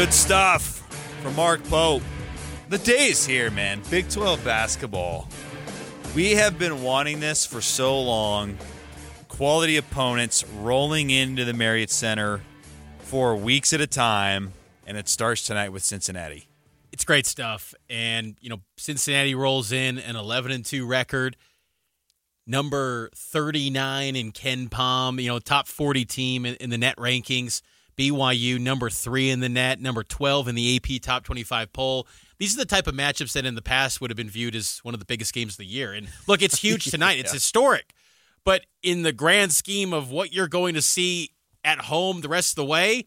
Good stuff from Mark Pope. The day is here, man. Big 12 basketball. We have been wanting this for so long. Quality opponents rolling into the Marriott Center for weeks at a time, and it starts tonight with Cincinnati. It's great stuff. And, you know, Cincinnati rolls in an 11 and 2 record, number 39 in KenPom, you know, top 40 team in, in the net rankings. BYU number three in the net, number 12 in the AP top 25 poll. These are the type of matchups that in the past would have been viewed as one of the biggest games of the year. And look, it's huge tonight, yeah. it's historic. But in the grand scheme of what you're going to see at home the rest of the way,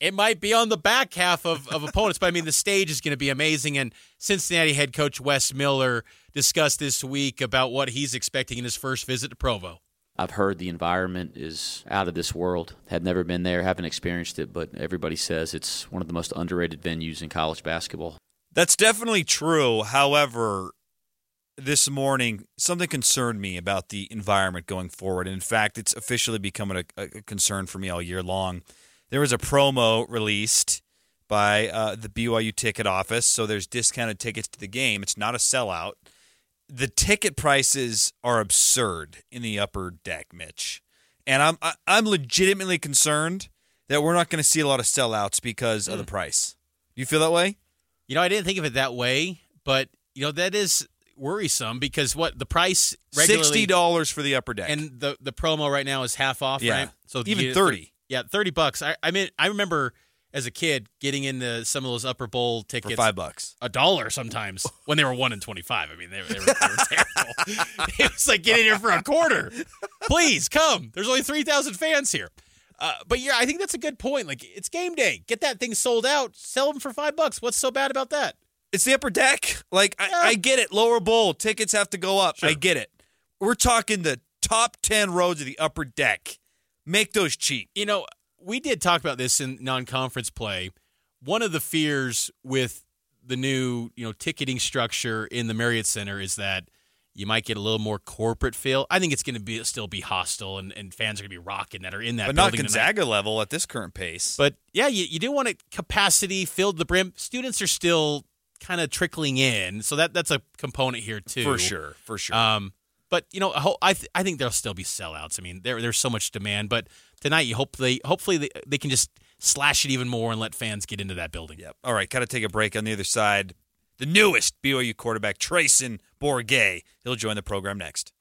it might be on the back half of, of opponents. But I mean, the stage is going to be amazing. And Cincinnati head coach Wes Miller discussed this week about what he's expecting in his first visit to Provo. I've heard the environment is out of this world. Had never been there, haven't experienced it, but everybody says it's one of the most underrated venues in college basketball. That's definitely true. However, this morning, something concerned me about the environment going forward. In fact, it's officially becoming a, a concern for me all year long. There was a promo released by uh, the BYU ticket office. So there's discounted tickets to the game. It's not a sellout the ticket prices are absurd in the upper deck, Mitch, and I'm I, I'm legitimately concerned that we're not going to see a lot of sellouts because mm. of the hmm. price. You feel that way? You know, I didn't think of it that way, but you know that is worrisome because what the price sixty dollars for the upper deck, and the the promo right now is half off, yeah. right? So even thirty, yeah, thirty bucks. I I mean, I remember as a kid getting into some of those upper bowl tickets for five bucks, a dollar sometimes when they were one and twenty five. I mean, they, they, were, they were terrible. it was like get in here for a quarter. Please come. There's only three thousand fans here. Uh, but yeah, I think that's a good point. Like it's game day. Get that thing sold out. Sell them for five bucks. What's so bad about that? It's the upper deck. Like yeah. I, I, get it. Lower bowl tickets have to go up. Sure. I get it. We're talking the top ten rows of the upper deck. Make those cheap. You know, we did talk about this in non-conference play. One of the fears with the new, you know, ticketing structure in the Marriott Center is that you might get a little more corporate feel. I think it's going to be still be hostile, and, and fans are going to be rocking that are in that. But not Gonzaga tonight. level at this current pace. But yeah, you, you do want a capacity filled to the brim. Students are still kind of trickling in, so that that's a component here too. For sure, for sure. Um, but you know, I th- I think there'll still be sellouts. I mean, there there's so much demand, but tonight you hope they hopefully they, they can just slash it even more and let fans get into that building. Yep. All right, got to take a break on the other side. The newest BYU quarterback, Treyson Bourguet. He'll join the program next.